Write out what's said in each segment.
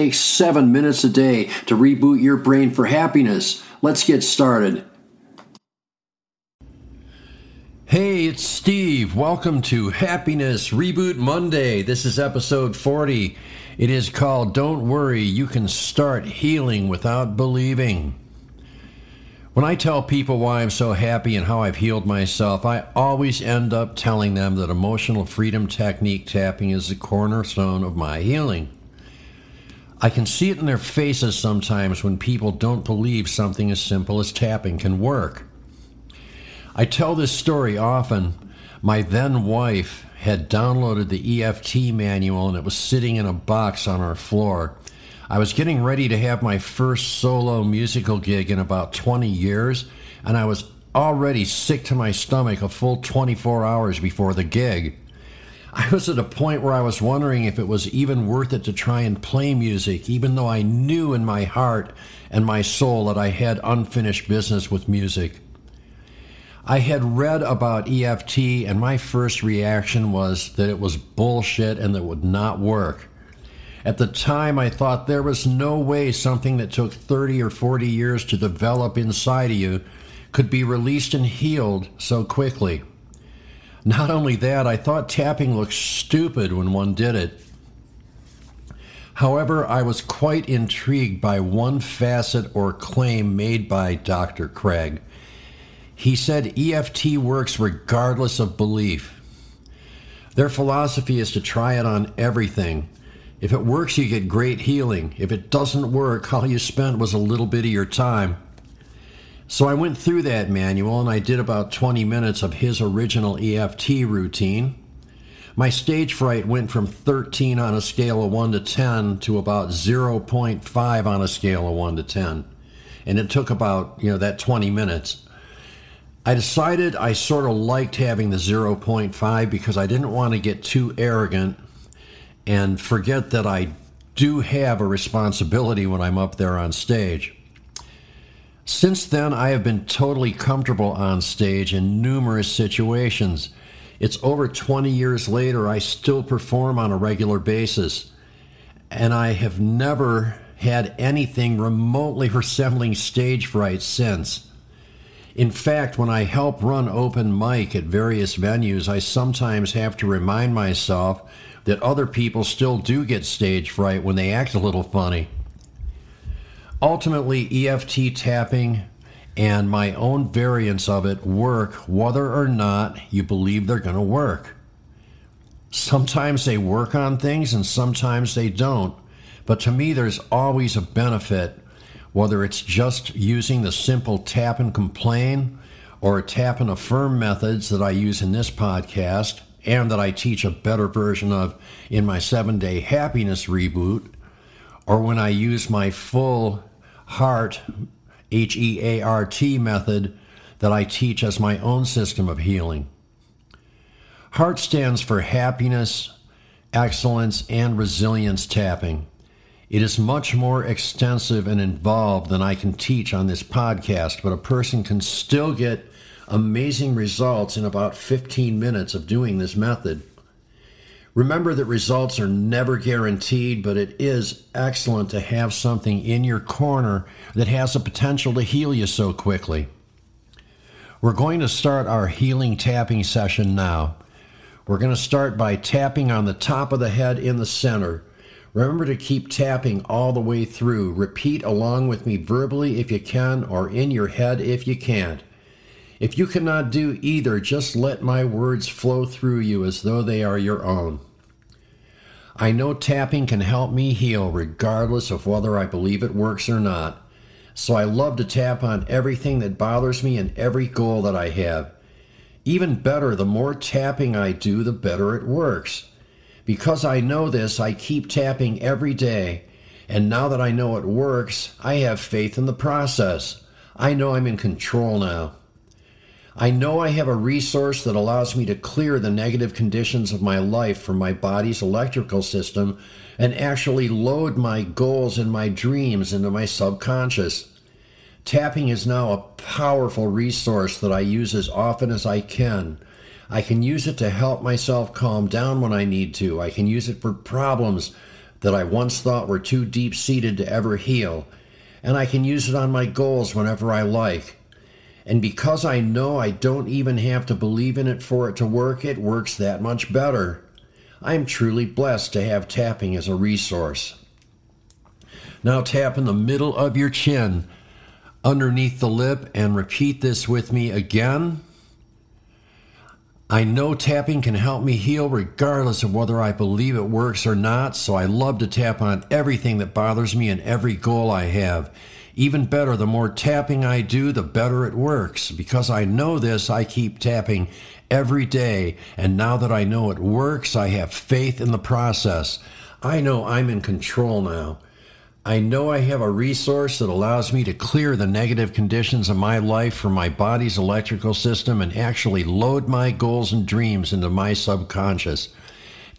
takes seven minutes a day to reboot your brain for happiness. Let's get started. Hey, it's Steve. Welcome to Happiness Reboot Monday. This is episode 40. It is called Don't Worry, You Can Start Healing Without Believing. When I tell people why I'm so happy and how I've healed myself, I always end up telling them that emotional freedom technique tapping is the cornerstone of my healing. I can see it in their faces sometimes when people don't believe something as simple as tapping can work. I tell this story often. My then wife had downloaded the EFT manual and it was sitting in a box on our floor. I was getting ready to have my first solo musical gig in about 20 years, and I was already sick to my stomach a full 24 hours before the gig. I was at a point where I was wondering if it was even worth it to try and play music, even though I knew in my heart and my soul that I had unfinished business with music. I had read about EFT, and my first reaction was that it was bullshit and that would not work. At the time, I thought there was no way something that took 30 or 40 years to develop inside of you could be released and healed so quickly. Not only that, I thought tapping looked stupid when one did it. However, I was quite intrigued by one facet or claim made by Dr. Craig. He said EFT works regardless of belief. Their philosophy is to try it on everything. If it works, you get great healing. If it doesn't work, all you spent was a little bit of your time. So I went through that manual and I did about 20 minutes of his original EFT routine. My stage fright went from 13 on a scale of 1 to 10 to about 0.5 on a scale of 1 to 10. And it took about, you know, that 20 minutes. I decided I sort of liked having the 0.5 because I didn't want to get too arrogant and forget that I do have a responsibility when I'm up there on stage. Since then, I have been totally comfortable on stage in numerous situations. It's over 20 years later, I still perform on a regular basis, and I have never had anything remotely resembling stage fright since. In fact, when I help run open mic at various venues, I sometimes have to remind myself that other people still do get stage fright when they act a little funny. Ultimately, EFT tapping and my own variants of it work whether or not you believe they're going to work. Sometimes they work on things and sometimes they don't. But to me, there's always a benefit, whether it's just using the simple tap and complain or tap and affirm methods that I use in this podcast and that I teach a better version of in my seven day happiness reboot, or when I use my full heart, H E A R T method that I teach as my own system of healing. HEART stands for happiness, excellence, and resilience tapping. It is much more extensive and involved than I can teach on this podcast, but a person can still get amazing results in about 15 minutes of doing this method. Remember that results are never guaranteed, but it is excellent to have something in your corner that has the potential to heal you so quickly. We're going to start our healing tapping session now. We're going to start by tapping on the top of the head in the center. Remember to keep tapping all the way through. Repeat along with me verbally if you can, or in your head if you can't. If you cannot do either, just let my words flow through you as though they are your own. I know tapping can help me heal regardless of whether I believe it works or not. So I love to tap on everything that bothers me and every goal that I have. Even better, the more tapping I do, the better it works. Because I know this, I keep tapping every day And now that I know it works, I have faith in the process. I know I'm in control now. I know I have a resource that allows me to clear the negative conditions of my life from my body's electrical system and actually load my goals and my dreams into my subconscious. Tapping is now a powerful resource that I use as often as I can. I can use it to help myself calm down when I need to. I can use it for problems that I once thought were too deep seated to ever heal. And I can use it on my goals whenever I like. And because I know I don't even have to believe in it for it to work, it works that much better. I am truly blessed to have tapping as a resource. Now tap in the middle of your chin underneath the lip and repeat this with me again. I know tapping can help me heal regardless of whether I believe it works or not, so I love to tap on everything that bothers me and every goal I have. Even better, the more tapping I do, the better it works. Because I know this, I keep tapping every day, and now that I know it works, I have faith in the process. I know I'm in control now. I know I have a resource that allows me to clear the negative conditions of my life from my body's electrical system and actually load my goals and dreams into my subconscious.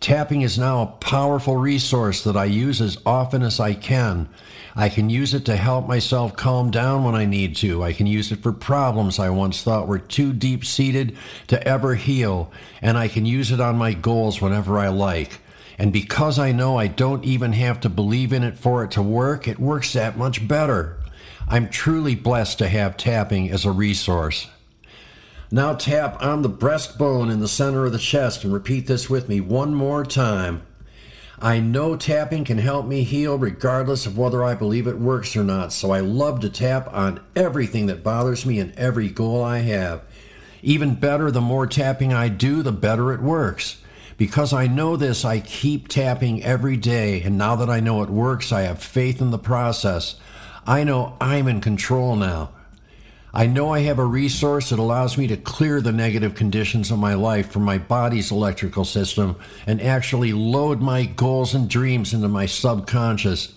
Tapping is now a powerful resource that I use as often as I can. I can use it to help myself calm down when I need to. I can use it for problems I once thought were too deep seated to ever heal. And I can use it on my goals whenever I like. And because I know I don't even have to believe in it for it to work, it works that much better. I'm truly blessed to have tapping as a resource. Now tap on the breastbone in the center of the chest and repeat this with me one more time. I know tapping can help me heal regardless of whether I believe it works or not, so I love to tap on everything that bothers me and every goal I have. Even better, the more tapping I do, the better it works. Because I know this, I keep tapping every day, and now that I know it works, I have faith in the process. I know I'm in control now. I know I have a resource that allows me to clear the negative conditions of my life from my body's electrical system and actually load my goals and dreams into my subconscious.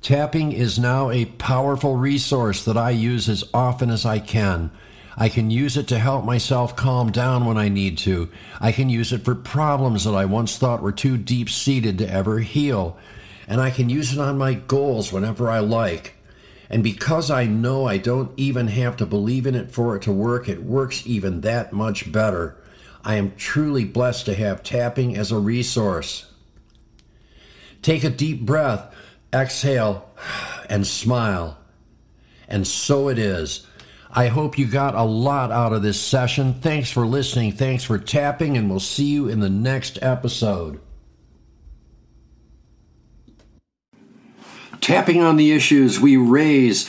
Tapping is now a powerful resource that I use as often as I can. I can use it to help myself calm down when I need to. I can use it for problems that I once thought were too deep seated to ever heal. And I can use it on my goals whenever I like. And because I know I don't even have to believe in it for it to work, it works even that much better. I am truly blessed to have tapping as a resource. Take a deep breath, exhale, and smile. And so it is. I hope you got a lot out of this session. Thanks for listening. Thanks for tapping, and we'll see you in the next episode. Tapping on the issues we raise